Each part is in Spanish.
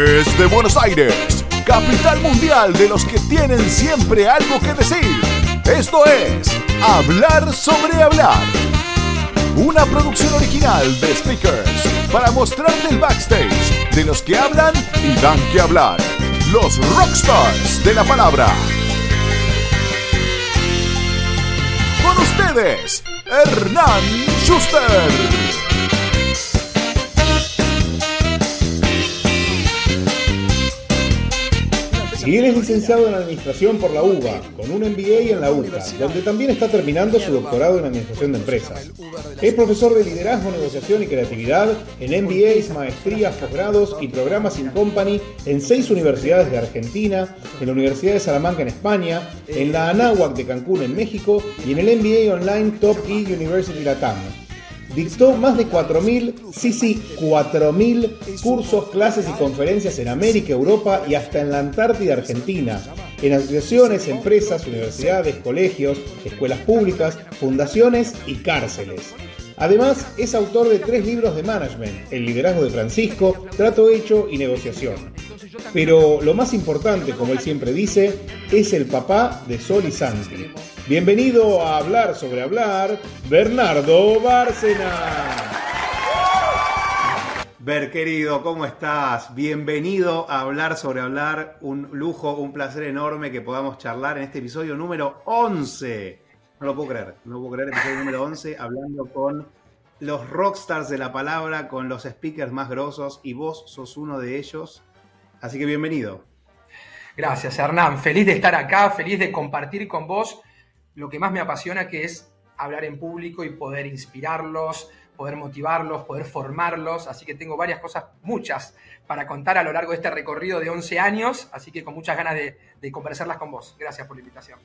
Desde Buenos Aires, capital mundial de los que tienen siempre algo que decir. Esto es Hablar sobre Hablar. Una producción original de Speakers para mostrarte el backstage de los que hablan y dan que hablar. Los rockstars de la palabra. Con ustedes, Hernán Schuster. Él es licenciado en Administración por la UBA, con un MBA en la UCA, donde también está terminando su doctorado en Administración de Empresas. Es profesor de Liderazgo, Negociación y Creatividad en MBAs, maestrías, posgrados y programas in company en seis universidades de Argentina, en la Universidad de Salamanca en España, en la Anáhuac de Cancún en México y en el MBA Online Top E University Latam. Dictó más de 4.000, sí, sí, 4.000 cursos, clases y conferencias en América, Europa y hasta en la Antártida Argentina, en asociaciones, empresas, universidades, colegios, escuelas públicas, fundaciones y cárceles. Además, es autor de tres libros de management, El liderazgo de Francisco, Trato hecho y Negociación. Pero lo más importante, como él siempre dice, es el papá de Sol y Santi. Bienvenido a Hablar sobre Hablar, Bernardo Bárcena. Ver, querido, ¿cómo estás? Bienvenido a Hablar sobre Hablar. Un lujo, un placer enorme que podamos charlar en este episodio número 11. No lo puedo creer, no lo puedo creer, episodio número 11, hablando con los rockstars de la palabra, con los speakers más grosos, y vos sos uno de ellos. Así que bienvenido. Gracias, Hernán. Feliz de estar acá, feliz de compartir con vos lo que más me apasiona, que es hablar en público y poder inspirarlos, poder motivarlos, poder formarlos. Así que tengo varias cosas, muchas, para contar a lo largo de este recorrido de 11 años. Así que con muchas ganas de, conversarlas con vos. Gracias por la invitación.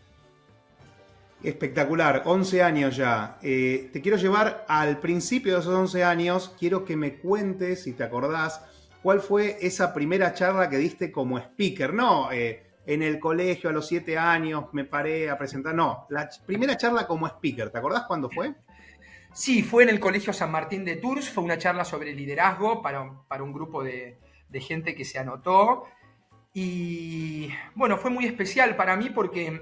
Espectacular, 11 años ya. Eh, te quiero llevar al principio de esos 11 años. Quiero que me cuentes, si te acordás, cuál fue esa primera charla que diste como speaker. No, eh, en el colegio a los siete años me paré a presentar. No, la primera charla como speaker, ¿te acordás cuándo fue? Sí, fue en el Colegio San Martín de Tours, fue una charla sobre liderazgo para, para un grupo de, de gente que se anotó. Y bueno, fue muy especial para mí porque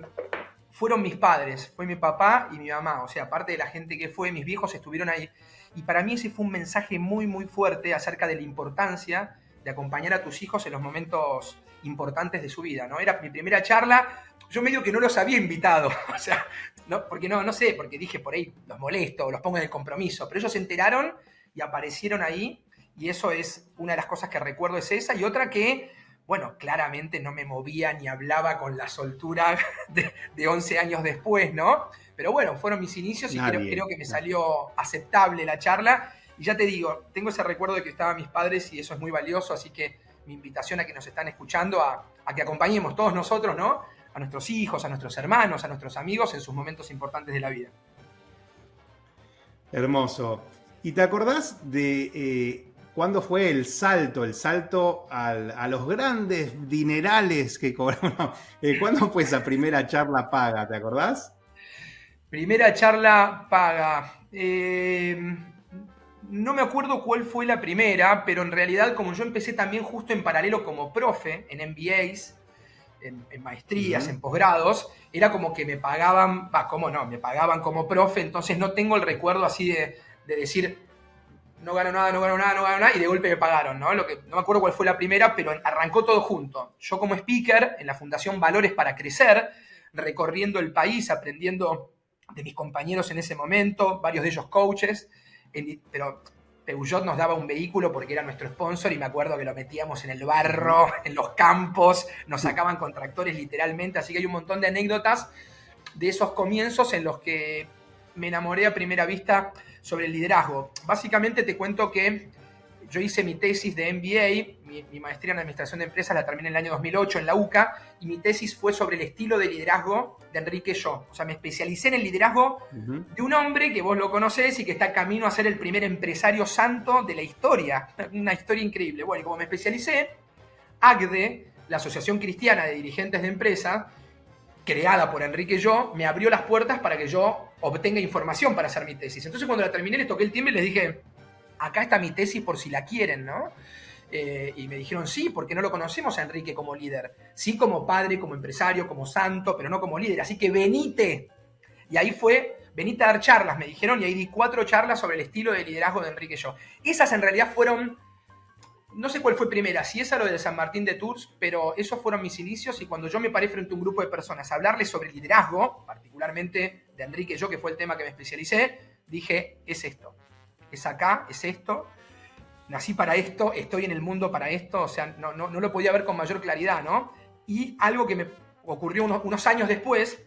fueron mis padres, fue mi papá y mi mamá, o sea, aparte de la gente que fue, mis viejos estuvieron ahí. Y para mí ese fue un mensaje muy, muy fuerte acerca de la importancia de acompañar a tus hijos en los momentos importantes de su vida, ¿no? Era mi primera charla, yo medio que no los había invitado, o sea, no, porque no, no sé, porque dije por ahí los molesto, los pongo en el compromiso, pero ellos se enteraron y aparecieron ahí, y eso es una de las cosas que recuerdo es esa, y otra que, bueno, claramente no me movía ni hablaba con la soltura de, de 11 años después, ¿no? Pero bueno, fueron mis inicios y creo, creo que me salió aceptable la charla. Y ya te digo, tengo ese recuerdo de que estaban mis padres y eso es muy valioso, así que mi invitación a que nos están escuchando a, que acompañemos todos nosotros, ¿no? A nuestros hijos, a nuestros hermanos, a nuestros amigos en sus momentos importantes de la vida. Hermoso. ¿Y te acordás de eh, cuándo fue el salto, el salto a los grandes dinerales que cobraron? Eh, ¿Cuándo fue esa primera charla paga? ¿Te acordás? Primera charla paga. Eh, no me acuerdo cuál fue la primera, pero en realidad como yo empecé también justo en paralelo como profe en MBAs, en, maestrías, en posgrados, era como que me pagaban, va, ¿cómo no? Me pagaban como profe, entonces no tengo el recuerdo así de, decir, no gano nada, no gano nada, no gano nada, y de golpe me pagaron, ¿no? Lo que, no me acuerdo cuál fue la primera, pero arrancó todo junto. Yo como speaker en la Fundación Valores para Crecer, recorriendo el país, aprendiendo de mis compañeros en ese momento, varios de ellos coaches, pero Peugeot nos daba un vehículo porque era nuestro sponsor y me acuerdo que lo metíamos en el barro, en los campos, nos sacaban con tractores literalmente, así que hay un montón de anécdotas de esos comienzos en los que me enamoré a primera vista sobre el liderazgo. Básicamente te cuento que yo hice mi tesis de MBA, mi, maestría en Administración de Empresas la terminé en el año 2008 en la UCA, y mi tesis fue sobre el estilo de liderazgo de Enrique Yo. O sea, me especialicé en el liderazgo de un hombre que vos lo conocés y que está camino a ser el primer empresario santo de la historia. Una historia increíble. Bueno, y como me especialicé, ACDE, la Asociación Cristiana de Dirigentes de Empresas, creada por Enrique Yo, me abrió las puertas para que yo obtenga información para hacer mi tesis. Entonces cuando la terminé les toqué el timbre y les dije, acá está mi tesis por si la quieren, ¿no? Eh, y me dijeron, sí, porque no lo conocemos a Enrique como líder. Sí como padre, como empresario, como santo, pero no como líder. Así que venite. Y ahí fue, venite a dar charlas, me dijeron, y ahí di cuatro charlas sobre el estilo de liderazgo de Enrique y yo. Esas en realidad fueron no sé cuál fue primera, si esa lo de San Martín de Tours, pero esos fueron mis inicios y cuando yo me paré frente a un grupo de personas a hablarles sobre liderazgo, particularmente de Enrique y yo, que fue el tema que me especialicé, dije, es esto, es acá, es esto, nací para esto, estoy en el mundo para esto, o sea, no, no, lo podía ver con mayor claridad, ¿no? Y algo que me ocurrió unos años después,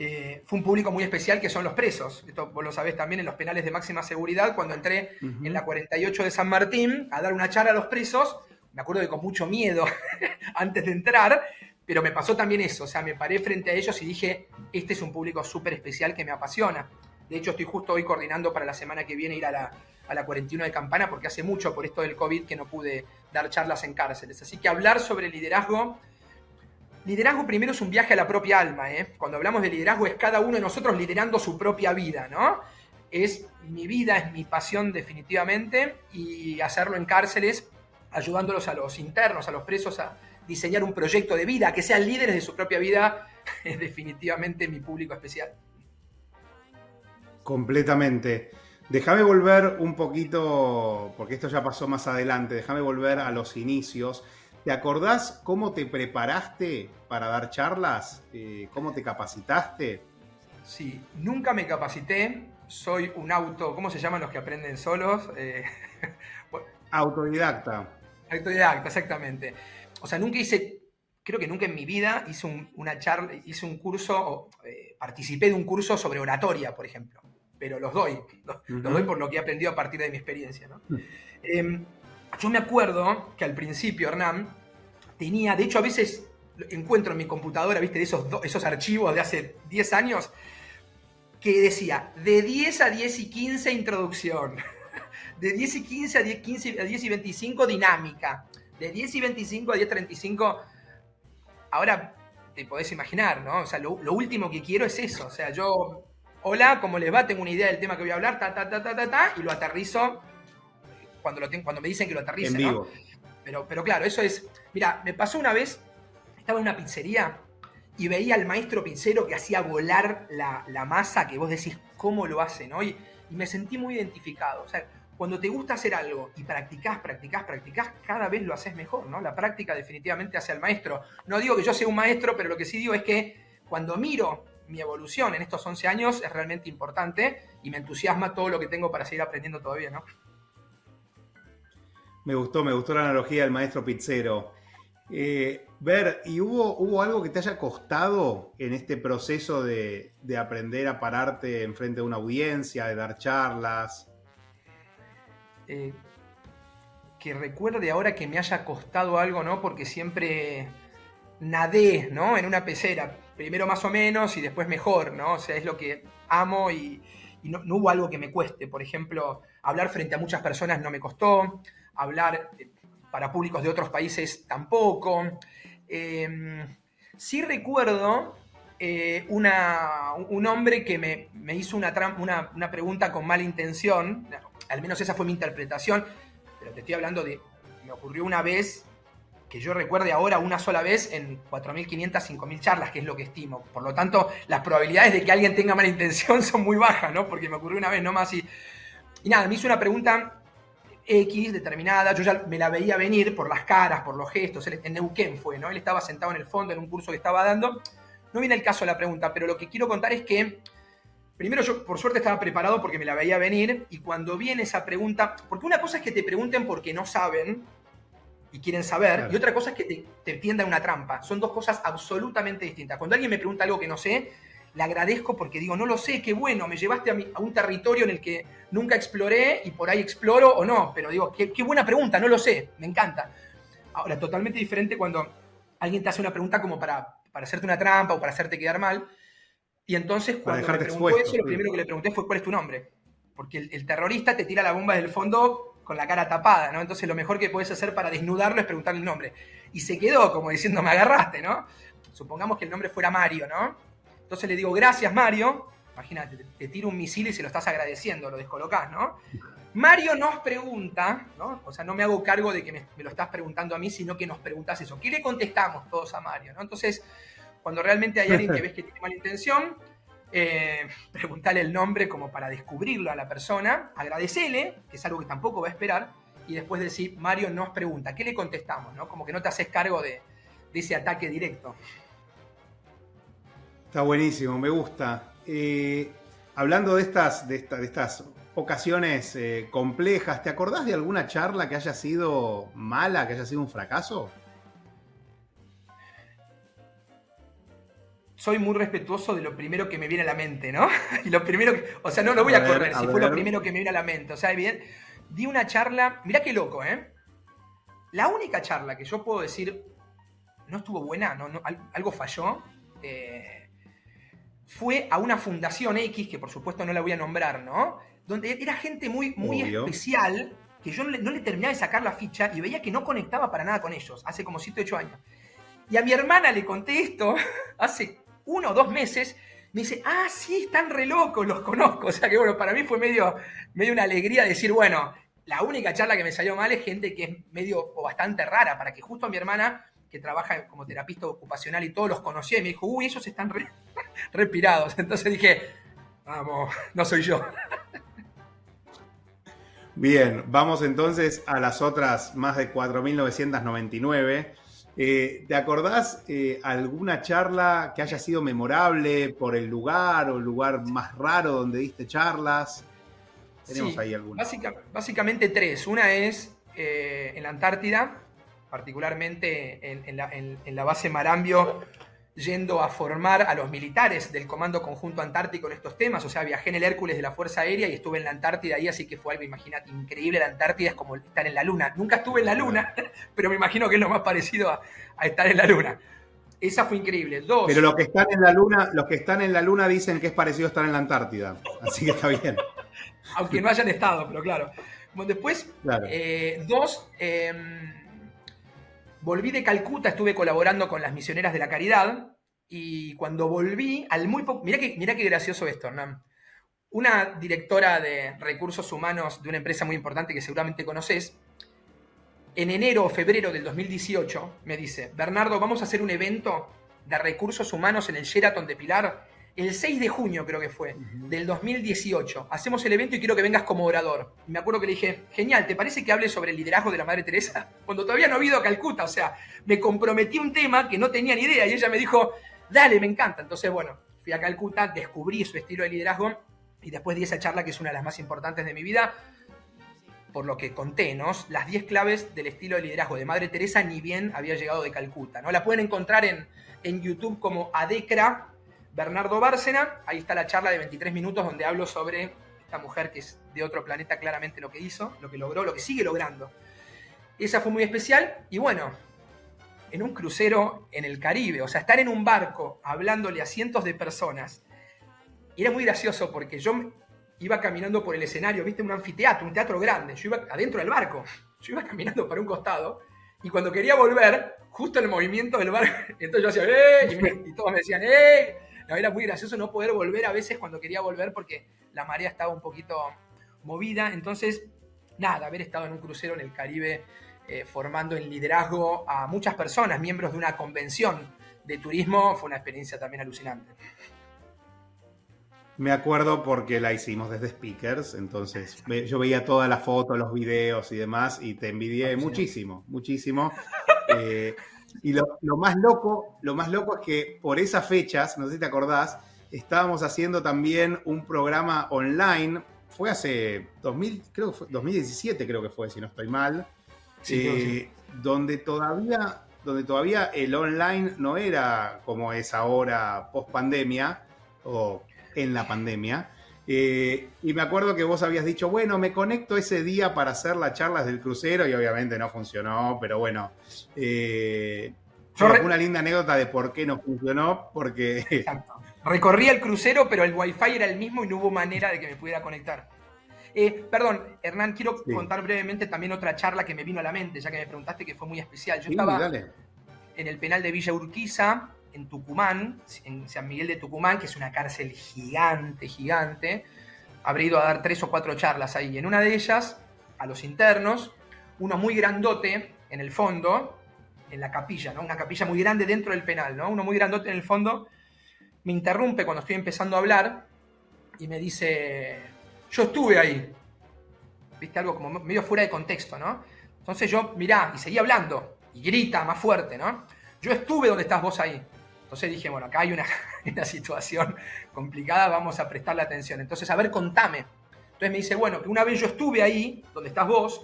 eh, fue un público muy especial que son los presos. Esto vos lo sabés también en los penales de máxima seguridad, cuando entré en la 48 de San Martín a dar una charla a los presos, me acuerdo que con mucho miedo antes de entrar, pero me pasó también eso, o sea, me paré frente a ellos y dije, este es un público súper especial que me apasiona. De hecho, estoy justo hoy coordinando para la semana que viene ir a la, a la 41 de Campana, porque hace mucho por esto del COVID que no pude dar charlas en cárceles. Así que hablar sobre liderazgo liderazgo primero es un viaje a la propia alma, ¿eh? Cuando hablamos de liderazgo es cada uno de nosotros liderando su propia vida, ¿no? Es mi vida, es mi pasión definitivamente y hacerlo en cárceles, ayudándolos a los internos, a los presos a diseñar un proyecto de vida, que sean líderes de su propia vida, es definitivamente mi público especial. Completamente. Déjame volver un poquito, porque esto ya pasó más adelante, déjame volver a los inicios. ¿Te acordás cómo te preparaste para dar charlas? Eh, ¿Cómo te capacitaste? Sí, nunca me capacité. Soy un auto, ¿cómo se llaman los que aprenden solos? Eh, Autodidacta. Autodidacta, exactamente. O sea, nunca hice, creo que nunca en mi vida hice una charla, hice un curso, o, eh, participé de un curso sobre oratoria, por ejemplo. Pero los doy, los, doy por lo que he aprendido a partir de mi experiencia. ¿no? Em, yo me acuerdo que al principio, Hernán, tenía, de hecho a veces encuentro en mi computadora, viste, de esos, esos archivos de hace 10 años, que decía, de 10 a 10 y 15 introducción, de 10 y 15 a 10, 15 a 10 y 25 dinámica, de 10 y 25 a 10 y 35, ahora te podés imaginar, ¿no? O sea, lo, último que quiero es eso, o sea, yo, hola, ¿cómo les va? Tengo una idea del tema que voy a hablar, ta, ta, ta, ta, ta, ta, y lo aterrizo cuando, lo tengo, cuando me dicen que lo aterrice, ¿no? Pero, pero claro, eso es. Mira, me pasó una vez, estaba en una pizzería y veía al maestro pizzero que hacía volar la, masa, que vos decís cómo lo hace, ¿no? Y, me sentí muy identificado. O sea, cuando te gusta hacer algo y practicás, practicás, practicás, cada vez lo haces mejor, ¿no? La práctica definitivamente hace al maestro. No digo que yo sea un maestro, pero lo que sí digo es que cuando miro mi evolución en estos 11 años es realmente importante y me entusiasma todo lo que tengo para seguir aprendiendo todavía, ¿no? Me gustó, me gustó la analogía del maestro pizzero. Eh, ver, ¿y hubo, hubo algo que te haya costado en este proceso de, aprender a pararte enfrente de una audiencia, de dar charlas? Eh, que recuerde ahora que me haya costado algo, ¿no? Porque siempre nadé, ¿no? En una pecera. Primero más o menos y después mejor, ¿no? O sea, es lo que amo y, no, hubo algo que me cueste. Por ejemplo, hablar frente a muchas personas no me costó hablar eh, para públicos de otros países tampoco. Em, sí recuerdo eh, un hombre que me, hizo una, una, pregunta con mala intención, al menos esa fue mi interpretación, pero te estoy hablando de, me ocurrió una vez, que yo recuerde ahora una sola vez en 4.500, 5.000 charlas, que es lo que estimo. Por lo tanto, las probabilidades de que alguien tenga mala intención son muy bajas, ¿no? Porque me ocurrió una vez nomás y... Y nada, me hizo una pregunta X determinada, yo ya me la veía venir por las caras, por los gestos, en Neuquén fue, ¿no? Él estaba sentado en el fondo en un curso que estaba dando. No viene el caso de la pregunta, pero lo que quiero contar es que, primero yo por suerte estaba preparado porque me la veía venir, y cuando viene esa pregunta, porque una cosa es que te pregunten porque no saben y quieren saber, y otra cosa es que te, te tiendan una trampa. Son dos cosas absolutamente distintas. Cuando alguien me pregunta algo que no sé, le agradezco porque digo, no lo sé, qué bueno, me llevaste a, un territorio en el que nunca exploré y por ahí exploro o no, pero digo, qué, buena pregunta, no lo sé, me encanta. Ahora, totalmente diferente cuando alguien te hace una pregunta como para, para hacerte una trampa o para hacerte quedar mal. Y entonces cuando me preguntó eso, lo primero que le pregunté fue cuál es tu nombre. Porque el, terrorista te tira la bomba desde el fondo con la cara tapada, ¿no? Entonces lo mejor que puedes hacer para desnudarlo es preguntarle el nombre. Y se quedó como diciendo, me agarraste, ¿no? Supongamos que el nombre fuera Mario, ¿no? Entonces le digo, gracias Mario. Imagínate, te, tiro un misil y se lo estás agradeciendo, lo descolocás, ¿no? Mario nos pregunta, ¿no? O sea, no me hago cargo de que me, lo estás preguntando a mí, sino que nos preguntas eso. ¿Qué le contestamos todos a Mario? ¿no? Entonces, cuando realmente hay alguien que ves que tiene mala intención, eh, preguntarle el nombre como para descubrirlo a la persona, agradecele, que es algo que tampoco va a esperar, y después decir, Mario nos pregunta, ¿qué le contestamos? ¿no? Como que no te haces cargo de, ese ataque directo. Está buenísimo, me gusta. Eh, hablando de estas, de, estas ocasiones eh, complejas, ¿te acordás de alguna charla que haya sido mala, que haya sido un fracaso? Soy muy respetuoso de lo primero que me viene a la mente, ¿no? Y lo primero que, o sea, no lo voy a, correr si fue lo primero que me viene a la mente. O sea, bien, di una charla, mirá qué loco, ¿eh? La única charla que yo puedo decir no estuvo buena, no, algo falló, eh, fue a una fundación X, que por supuesto no la voy a nombrar, ¿no? Donde era gente muy, muy especial, que yo no le, no le, terminaba de sacar la ficha y veía que no conectaba para nada con ellos, hace como 7 8 años. Y a mi hermana le conté esto hace uno o dos meses, me dice, ah, sí, están re locos, los conozco. O sea que bueno, para mí fue medio, medio una alegría decir, bueno, la única charla que me salió mal es gente que es medio o bastante rara, para que justo a mi hermana, que trabaja como terapista ocupacional y todos los conocía, y me dijo, uy, ellos están re, respirados. Entonces dije, vamos, no soy yo. Bien, vamos entonces a las otras más de 4.999. Eh, ¿Te acordás eh, alguna charla que haya sido memorable por el lugar o el lugar más raro donde diste charlas? Tenemos ahí alguna. básicamente tres. Una es eh, en la Antártida, particularmente en, la, en, la, base Marambio, yendo a formar a los militares del Comando Conjunto Antártico en estos temas. O sea, viajé en el Hércules de la Fuerza Aérea y estuve en la Antártida ahí, así que fue algo, imagínate, increíble. La Antártida es como estar en la Luna. Nunca estuve en la Luna, pero me imagino que es lo más parecido a, estar en la Luna. Esa fue increíble. Dos. Pero los que están en la Luna, los que están en la Luna dicen que es parecido a estar en la Antártida. Así que está bien. Aunque no hayan estado, pero claro. Bueno, después, eh, dos, em, Volví de Calcuta, estuve colaborando con las misioneras de la caridad y cuando volví, al muy poco... Mirá qué gracioso esto, Hernán. Una directora de recursos humanos de una empresa muy importante que seguramente conoces, en enero o febrero del 2018 me dice, Bernardo, vamos a hacer un evento de recursos humanos en el Sheraton de Pilar el 6 de junio creo que fue, del 2018. Hacemos el evento y quiero que vengas como orador. Y me acuerdo que le dije, genial, ¿te parece que hable sobre el liderazgo de la Madre Teresa? Cuando todavía no he ido a Calcuta, o sea, me comprometí un tema que no tenía ni idea y ella me dijo, dale, me encanta. Entonces, bueno, fui a Calcuta, descubrí su estilo de liderazgo y después di esa charla que es una de las más importantes de mi vida. Por lo que conté, ¿no? Las 10 claves del estilo de liderazgo de Madre Teresa ni bien había llegado de Calcuta, ¿no? La pueden encontrar en, en YouTube como Adecra Bernardo Bárcena. Ahí está la charla de 23 minutos donde hablo sobre esta mujer que es de otro planeta claramente lo que hizo, lo que logró, lo que sigue logrando. Esa fue muy especial y bueno, en un crucero en el Caribe, o sea, estar en un barco hablándole a cientos de personas, era muy gracioso porque yo iba caminando por el escenario, viste, un anfiteatro, un teatro grande, yo iba adentro del barco, yo iba caminando para un costado y cuando quería volver, justo el movimiento del barco, entonces yo hacía, ¡eh! Y, y todos me decían, ¡eh! Era muy gracioso no poder volver a veces cuando quería volver porque la marea estaba un poquito movida. Entonces, nada, haber estado en un crucero en el Caribe eh, formando en liderazgo a muchas personas, miembros de una convención de turismo, fue una experiencia también alucinante. Me acuerdo porque la hicimos desde speakers, entonces yo veía todas las fotos, los videos y demás y te envidié muchísimo, muchísimo. Eh, y lo, más loco, lo más loco es que por esas fechas, no sé si te acordás, estábamos haciendo también un programa online. Fue hace 2000, creo que fue 2017, creo que fue, si no estoy mal. Eh, donde todavía, donde todavía el online no era como es ahora post pandemia o en la pandemia. Eh, y me acuerdo que vos habías dicho, bueno, me conecto ese día para hacer las charlas del crucero y obviamente no funcionó, pero bueno, eh, una linda anécdota de por qué no funcionó, porque... Exacto. Recorrí el crucero, pero el wifi era el mismo y no hubo manera de que me pudiera conectar. Eh, perdón, Hernán, quiero contar brevemente también otra charla que me vino a la mente, ya que me preguntaste que fue muy especial. Yo estaba en el penal de Villa Urquiza, en Tucumán, en San Miguel de Tucumán, que es una cárcel gigante, gigante. habré ido a dar tres o cuatro charlas ahí. En una de ellas, a los internos, uno muy grandote en el fondo, en la capilla, ¿no? Una capilla muy grande dentro del penal, ¿no? Uno muy grandote en el fondo, me interrumpe cuando estoy empezando a hablar y me dice, yo estuve ahí. Viste, algo como medio fuera de contexto, ¿no? Entonces yo, mirá, y seguí hablando, y grita más fuerte, ¿no? Yo estuve donde estás vos ahí. Entonces dije, bueno, acá hay una, una situación complicada, vamos a prestarle atención. Entonces, a ver, contame. Entonces me dice, bueno, que una vez yo estuve ahí, donde estás vos,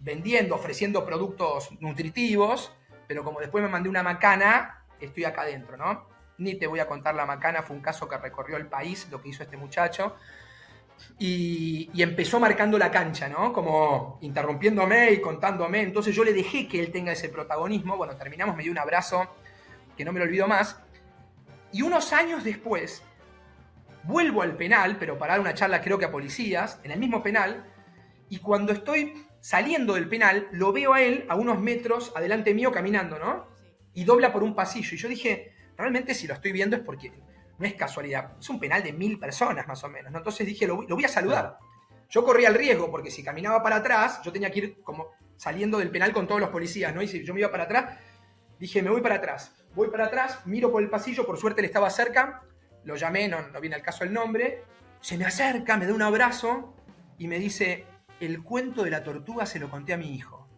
vendiendo, ofreciendo productos nutritivos, pero como después me mandé una macana, estoy acá adentro, ¿no? Ni te voy a contar la macana, fue un caso que recorrió el país, lo que hizo este muchacho. Y, y, empezó marcando la cancha, ¿no? Como interrumpiéndome y contándome. Entonces yo le dejé que él tenga ese protagonismo. Bueno, terminamos, me dio un abrazo que no me lo olvido más. Y unos años después, vuelvo al penal, pero para dar una charla creo que a policías, en el mismo penal, y cuando estoy saliendo del penal, lo veo a él a unos metros adelante mío caminando, ¿no? Y dobla por un pasillo. Y yo dije, realmente si lo estoy viendo es porque no es casualidad, es un penal de mil personas más o menos, ¿no? Entonces dije, lo, lo voy a saludar. Yo corría el riesgo porque si caminaba para atrás, yo tenía que ir como saliendo del penal con todos los policías, ¿no? Y si yo me iba para atrás, dije, me voy para atrás. Voy para atrás, miro por el pasillo, por suerte él estaba cerca, lo llamé, no, no viene al caso el nombre, se me acerca, me da un abrazo y me dice, el cuento de la tortuga se lo conté a mi hijo.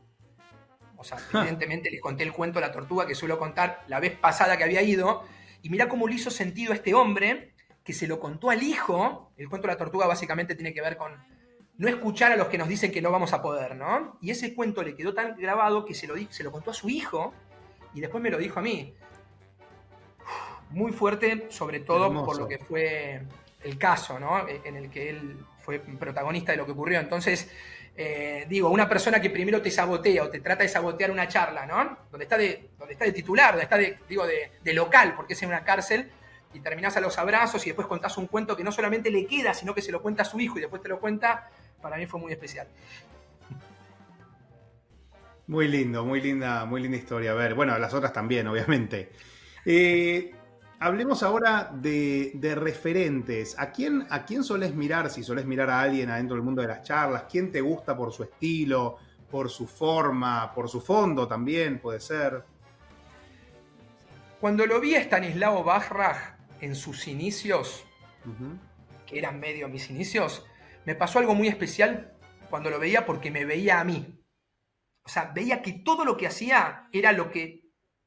O sea, evidentemente le conté el cuento de la tortuga que suelo contar la vez pasada que había ido, y mira cómo le hizo sentido a este hombre que se lo contó al hijo. El cuento de la tortuga básicamente tiene que ver con no escuchar a los que nos dicen que no vamos a poder, ¿no? Y ese cuento le quedó tan grabado que se lo, se lo contó a su hijo y después me lo dijo a mí muy fuerte, sobre todo Hermoso. por lo que fue el caso, ¿no? En el que él fue protagonista de lo que ocurrió. Entonces, eh, digo, una persona que primero te sabotea o te trata de sabotear una charla, ¿no? Donde está de, donde está de titular, donde está de, digo, de, de local, porque es en una cárcel, y terminás a los abrazos y después contás un cuento que no solamente le queda, sino que se lo cuenta a su hijo y después te lo cuenta, para mí fue muy especial. Muy lindo, muy linda, muy linda historia. A ver, bueno, las otras también, obviamente. Eh, hablemos ahora de, de, referentes. ¿A quién, ¿A quién solés mirar? Si solés mirar a alguien adentro del mundo de las charlas, ¿quién te gusta por su estilo, por su forma, por su fondo también, puede ser? Cuando lo vi a Stanislao Bajraj en sus inicios, uh -huh. que eran medio mis inicios, me pasó algo muy especial cuando lo veía porque me veía a mí. O sea, veía que todo lo que hacía era lo que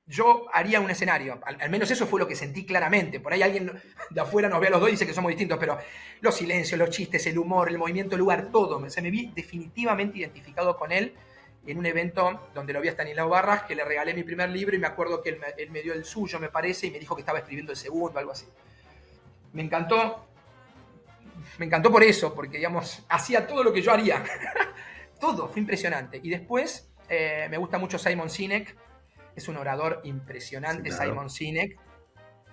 yo haría un escenario. Al, menos eso fue lo que sentí claramente. Por ahí alguien de afuera nos ve a los dos y dice que somos distintos, pero los silencios, los chistes, el humor, el movimiento del lugar, todo. O sea, me vi definitivamente identificado con él en un evento donde lo vi a Stanislao Barras, que le regalé mi primer libro y me acuerdo que él me, él me dio el suyo, me parece, y me dijo que estaba escribiendo el segundo, algo así. Me encantó. Me encantó por eso, porque, digamos, hacía todo lo que yo haría. todo, fue impresionante. Y después eh, me gusta mucho Simon Sinek, es un orador impresionante, sí, claro. Simon Sinek,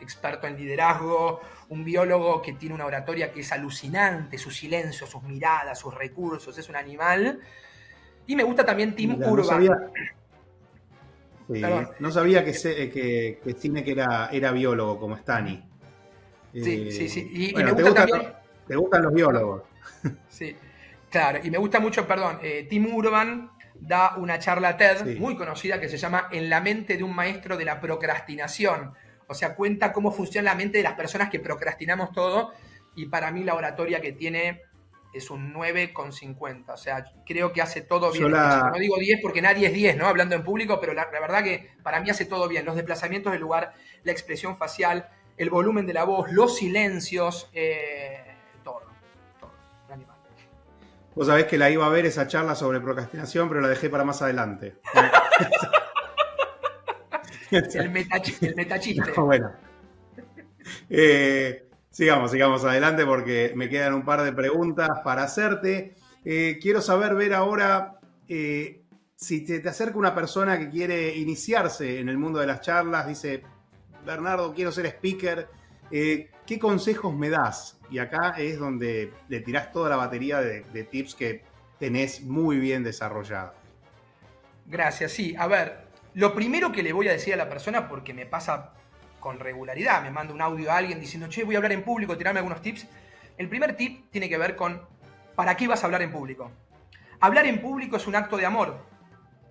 experto en liderazgo, un biólogo que tiene una oratoria que es alucinante, su silencio, sus miradas, sus recursos, es un animal. Y me gusta también Tim Mira, Urban. No sabía, sí, no sabía que, se, que, que, Sinek era, era biólogo como Stani. Sí, eh, sí, sí. Y, bueno, y me gusta te, también... te gustan los biólogos. Sí, claro. Y me gusta mucho, perdón, eh, Tim Urban da una charla TED sí. muy conocida que se llama En la mente de un maestro de la procrastinación. O sea, cuenta cómo funciona la mente de las personas que procrastinamos todo. Y para mí la oratoria que tiene es un 9,50. O sea, creo que hace todo bien. La... No digo 10 porque nadie es 10, ¿no? Hablando en público, pero la, la, verdad que para mí hace todo bien. Los desplazamientos del lugar, la expresión facial, el volumen de la voz, los silencios, eh, Vos sabés que la iba a ver esa charla sobre procrastinación, pero la dejé para más adelante. el, metachiste. El metachiste. No, bueno. Eh, sigamos, sigamos adelante porque me quedan un par de preguntas para hacerte. Eh, quiero saber, ver ahora, eh, si te, te, acerca una persona que quiere iniciarse en el mundo de las charlas, dice, Bernardo, quiero ser speaker, ¿qué consejos me das? Y acá es donde le tirás toda la batería de, de tips que tenés muy bien desarrollado. Gracias, sí. A ver, lo primero que le voy a decir a la persona, porque me pasa con regularidad, me manda un audio a alguien diciendo, che, voy a hablar en público, tirarme algunos tips. El primer tip tiene que ver con ¿para qué vas a hablar en público? Hablar en público es un acto de amor.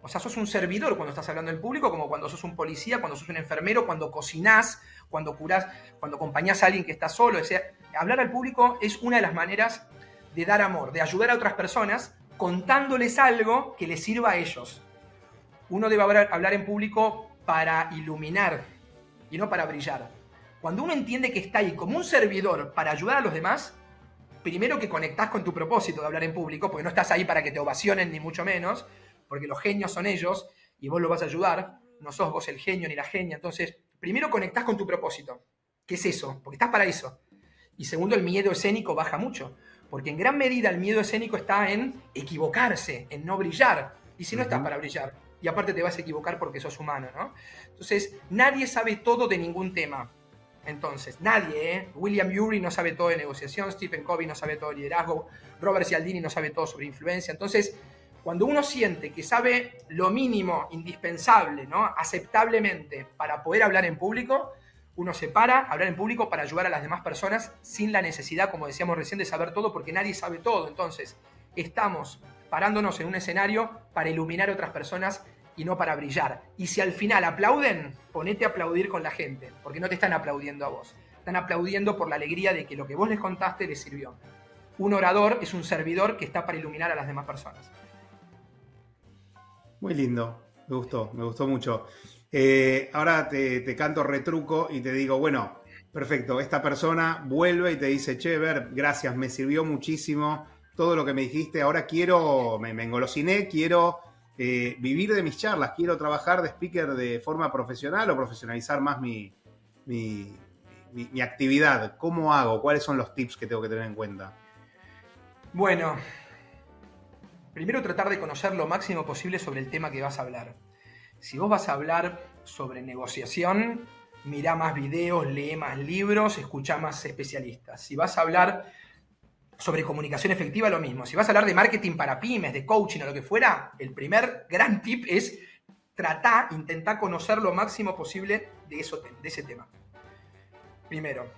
O sea, sos un servidor cuando estás hablando en público, como cuando sos un policía, cuando sos un enfermero, cuando cocinás, cuando curás, cuando acompañás a alguien que está solo. O sea, hablar al público es una de las maneras de dar amor, de ayudar a otras personas contándoles algo que les sirva a ellos. Uno debe hablar, en público para iluminar y no para brillar. Cuando uno entiende que está ahí como un servidor para ayudar a los demás, primero que conectás con tu propósito de hablar en público, porque no estás ahí para que te ovacionen ni mucho menos, porque los genios son ellos y vos los vas a ayudar, no sos vos el genio ni la genia. Entonces, primero conectás con tu propósito. ¿Qué es eso? Porque estás para eso. Y segundo, el miedo escénico baja mucho. Porque en gran medida el miedo escénico está en equivocarse, en no brillar. Y si no estás para brillar, y aparte te vas a equivocar porque sos humano, ¿no? Entonces, nadie sabe todo de ningún tema. Entonces, nadie, ¿eh? William Ury no sabe todo de negociación, Stephen Covey no sabe todo de liderazgo, Robert Cialdini no sabe todo sobre influencia. Entonces, cuando uno siente que sabe lo mínimo indispensable, ¿no? Aceptablemente para poder hablar en público, uno se para hablar en público para ayudar a las demás personas sin la necesidad, como decíamos recién, de saber todo, porque nadie sabe todo. Entonces, estamos parándonos en un escenario para iluminar a otras personas y no para brillar. Y si al final aplauden, ponete a aplaudir con la gente, porque no te están aplaudiendo a vos. Están aplaudiendo por la alegría de que lo que vos les contaste les sirvió. Un orador es un servidor que está para iluminar a las demás personas. Muy lindo, me gustó, me gustó mucho. Eh, ahora te, canto retruco y te digo, bueno, perfecto, esta persona vuelve y te dice, che, Ver, gracias, me sirvió muchísimo todo lo que me dijiste, ahora quiero, me, engolosiné, quiero eh, vivir de mis charlas, quiero trabajar de speaker de forma profesional o profesionalizar más mi, mi, mi actividad. ¿Cómo hago? ¿Cuáles son los tips que tengo que tener en cuenta? Bueno, primero tratar de conocer lo máximo posible sobre el tema que vas a hablar. Si vos vas a hablar sobre negociación, mira más videos, lee más libros, escucha más especialistas. Si vas a hablar sobre comunicación efectiva, lo mismo. Si vas a hablar de marketing para pymes, de coaching o lo que fuera, el primer gran tip es tratar, intentar conocer lo máximo posible de, eso, de ese tema. Primero.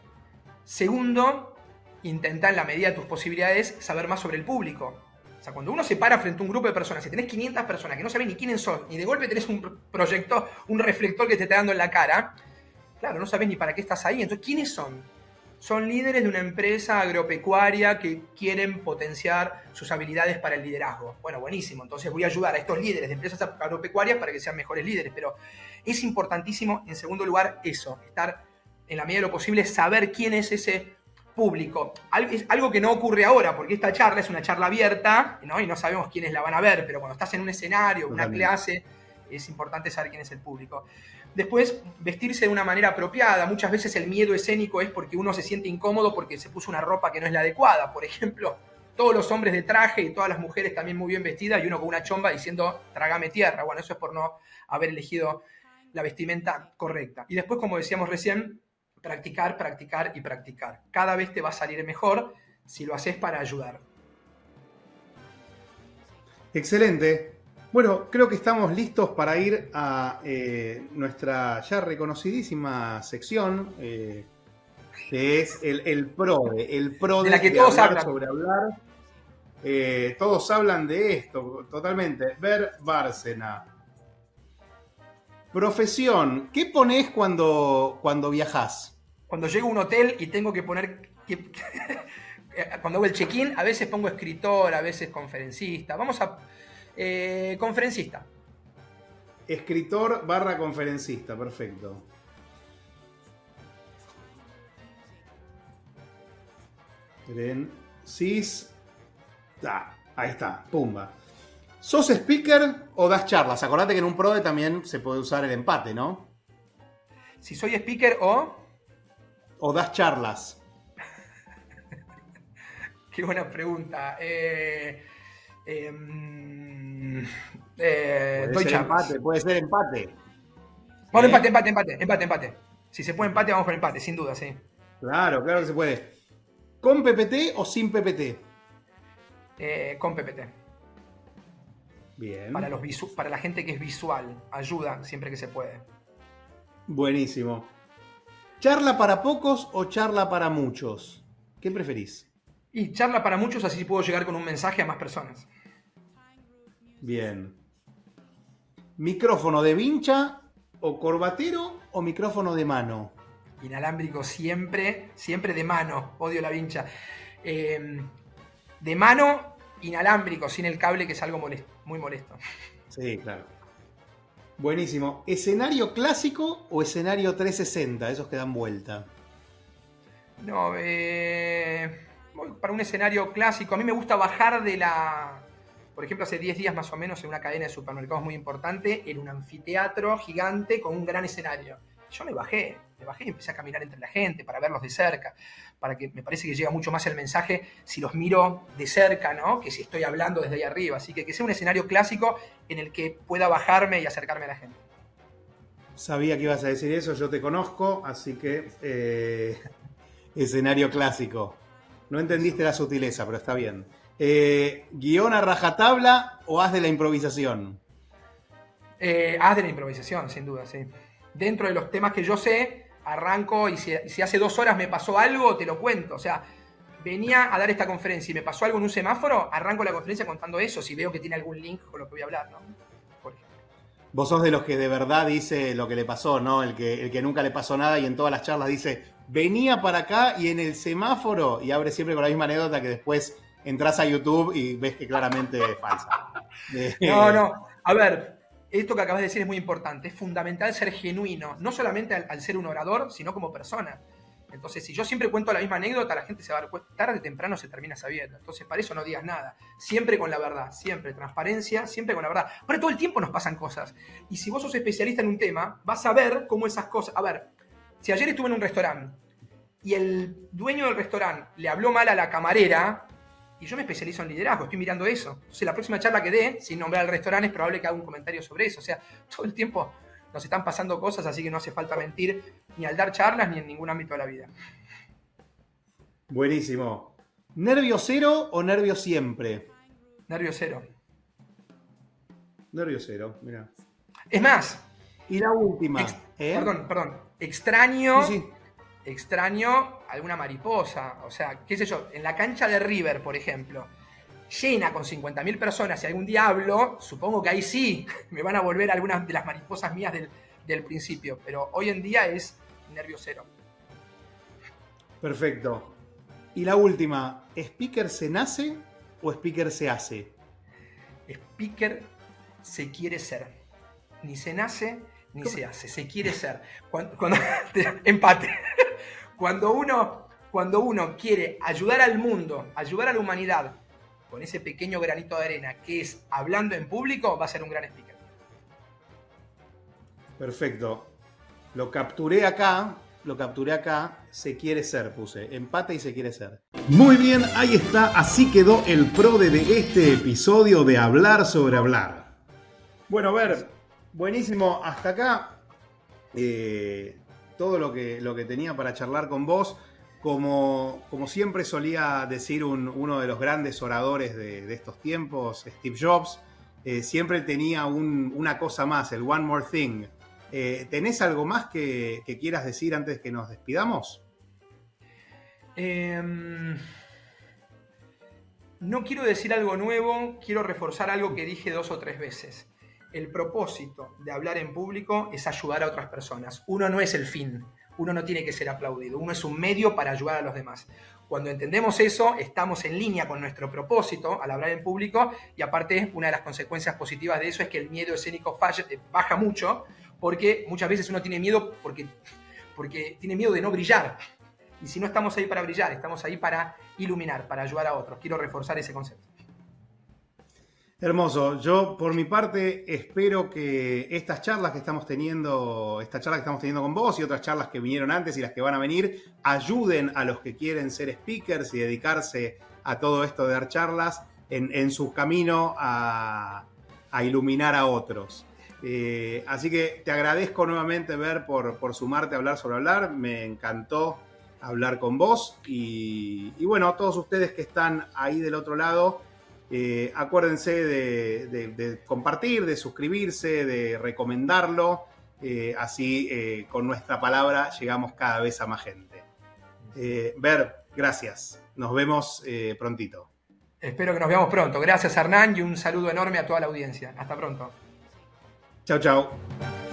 Segundo, intenta en la medida de tus posibilidades saber más sobre el público cuando uno se para frente a un grupo de personas y tenés 500 personas que no saben ni quiénes son, y de golpe tenés un proyector, un reflector que te está dando en la cara, claro, no sabes ni para qué estás ahí. Entonces, ¿quiénes son? Son líderes de una empresa agropecuaria que quieren potenciar sus habilidades para el liderazgo. Bueno, buenísimo. Entonces voy a ayudar a estos líderes de empresas agropecuarias para que sean mejores líderes. Pero es importantísimo, en segundo lugar, eso, estar en la medida de lo posible, saber quién es ese público. Es algo que no ocurre ahora, porque esta charla es una charla abierta ¿no? y no sabemos quiénes la van a ver, pero cuando estás en un escenario, una clase, es importante saber quién es el público. Después, vestirse de una manera apropiada. Muchas veces el miedo escénico es porque uno se siente incómodo porque se puso una ropa que no es la adecuada. Por ejemplo, todos los hombres de traje y todas las mujeres también muy bien vestidas y uno con una chomba diciendo trágame tierra. Bueno, eso es por no haber elegido la vestimenta correcta. Y después, como decíamos recién, practicar, practicar y practicar. Cada vez te va a salir mejor si lo haces para ayudar. Excelente. Bueno, creo que estamos listos para ir a eh, nuestra ya reconocidísima sección, eh, que es el, el PRODE, el PRODE de la que todos hablan. sobre hablar. Eh, todos hablan de esto, totalmente. Ver Bárcena. Profesión, ¿qué pones cuando, cuando viajas? Cuando llego a un hotel y tengo que poner. cuando hago el check-in, a veces pongo escritor, a veces conferencista. Vamos a. Eh, conferencista. Escritor barra conferencista, perfecto. Cis. Ah, ahí está, pumba. ¿Sos speaker o das charlas? Acordate que en un PRODE también se puede usar el empate, ¿no? Si soy speaker o o das charlas? Qué buena pregunta. Eh, em, eh, puede ser empate, puede ser empate. Bueno, empate, empate, empate, empate, empate. Si se puede empate, vamos con empate, sin duda, sí. Claro, claro que se puede. ¿Con PPT o sin PPT? Eh, con PPT. Bien. Para, los para la gente que es visual, ayuda siempre que se puede. Buenísimo. ¿Charla para pocos o charla para muchos? ¿Qué preferís? Y charla para muchos, así puedo llegar con un mensaje a más personas. Bien. ¿Micrófono de vincha o corbatero o micrófono de mano? Inalámbrico siempre, siempre de mano. Odio la vincha. Eh, de mano, inalámbrico, sin el cable, que es algo molesto, muy molesto. Sí, claro. Buenísimo. ¿Escenario clásico o escenario 360? Esos que dan vuelta. No, eh, voy para un escenario clásico. A mí me gusta bajar de la. Por ejemplo, hace 10 días más o menos en una cadena de supermercados muy importante, en un anfiteatro gigante con un gran escenario. Yo me bajé, me bajé y empecé a caminar entre la gente para verlos de cerca, para que me parece que llega mucho más el mensaje si los miro de cerca, ¿no? Que si estoy hablando desde ahí arriba. Así que que sea un escenario clásico en el que pueda bajarme y acercarme a la gente. Sabía que ibas a decir eso, yo te conozco, así que eh, escenario clásico. No entendiste la sutileza, pero está bien. Eh, ¿Guión a rajatabla o haz de la improvisación? Eh, haz de la improvisación, sin duda, sí. Dentro de los temas que yo sé, arranco y si, si hace dos horas me pasó algo, te lo cuento. O sea, venía a dar esta conferencia y me pasó algo en un semáforo, arranco la conferencia contando eso, si veo que tiene algún link con lo que voy a hablar, ¿no? Por. Vos sos de los que de verdad dice lo que le pasó, ¿no? El que, el que nunca le pasó nada y en todas las charlas dice, venía para acá y en el semáforo, y abre siempre con la misma anécdota que después entras a YouTube y ves que claramente es falsa. No, no. A ver, esto que acabas de decir es muy importante. Es fundamental ser genuino, no solamente al, ser un orador, sino como persona. Entonces, si yo siempre cuento la misma anécdota, la gente se va a dar tarde o temprano se termina sabiendo. Entonces, para eso no digas nada. Siempre con la verdad, siempre transparencia, siempre con la verdad. Pero todo el tiempo nos pasan cosas. Y si vos sos especialista en un tema, vas a ver cómo esas cosas... A ver, si ayer estuve en un restaurante y el dueño del restaurante le habló mal a la camarera, y yo me especializo en liderazgo, estoy mirando eso. Entonces, la próxima charla que dé, sin nombrar al restaurante, es probable que haga un comentario sobre eso. O sea, todo el tiempo nos están pasando cosas, así que no hace falta mentir ni al dar charlas ni en ningún ámbito de la vida. Buenísimo. ¿Nervio cero o nervio siempre? Nervio cero. Nervio cero, mira. Es más. Y la última. ¿eh? Perdón, perdón. Extraño. Sí, sí. Extraño alguna mariposa. O sea, qué sé yo, en la cancha de River, por ejemplo, llena con 50.000 personas y algún día hablo, supongo que ahí sí me van a volver algunas de las mariposas mías del, del principio. Pero hoy en día es nervio cero. Perfecto. Y la última, ¿speaker se nace o speaker se hace? Speaker se quiere ser. Ni se nace ni ¿Cómo? se hace, se quiere ser. Cuando, cuando empate. Cuando uno, cuando uno quiere ayudar al mundo, ayudar a la humanidad, con ese pequeño granito de arena que es hablando en público, va a ser un gran speaker. Perfecto. Lo capturé acá, lo capturé acá, se quiere ser, puse. Empate y se quiere ser. Muy bien, ahí está. Así quedó el pro de este episodio de Hablar sobre Hablar. Bueno, a ver, buenísimo. Hasta acá. Eh, todo lo que, lo que tenía para charlar con vos. Como, como siempre solía decir un, uno de los grandes oradores de, estos tiempos, Steve Jobs, eh, siempre tenía un, una cosa más, el one more thing. Eh, ¿Tenés algo más que, quieras decir antes que nos despidamos? Eh, no quiero decir algo nuevo, quiero reforzar algo que dije dos o tres veces. El propósito de hablar en público es ayudar a otras personas. Uno no es el fin, uno no tiene que ser aplaudido, uno es un medio para ayudar a los demás. Cuando entendemos eso, estamos en línea con nuestro propósito al hablar en público y aparte una de las consecuencias positivas de eso es que el miedo escénico falla, baja mucho porque muchas veces uno tiene miedo porque, porque tiene miedo de no brillar. Y si no estamos ahí para brillar, estamos ahí para iluminar, para ayudar a otros. Quiero reforzar ese concepto. Hermoso. Yo, por mi parte, espero que estas charlas que estamos teniendo, esta charla que estamos teniendo con vos y otras charlas que vinieron antes y las que van a venir, ayuden a los que quieren ser speakers y dedicarse a todo esto de dar charlas en, su camino a, iluminar a otros. Eh, así que te agradezco nuevamente, Ver, por, sumarte a hablar sobre hablar. Me encantó hablar con vos. Y, y bueno, todos ustedes que están ahí del otro lado. Eh, acuérdense de, de, de, compartir, de suscribirse, de recomendarlo. Eh, así eh, con nuestra palabra llegamos cada vez a más gente. Ver, gracias. Nos vemos prontito. Espero que nos veamos pronto. Gracias Hernán y un saludo enorme a toda la audiencia. Hasta pronto. Chao, chao.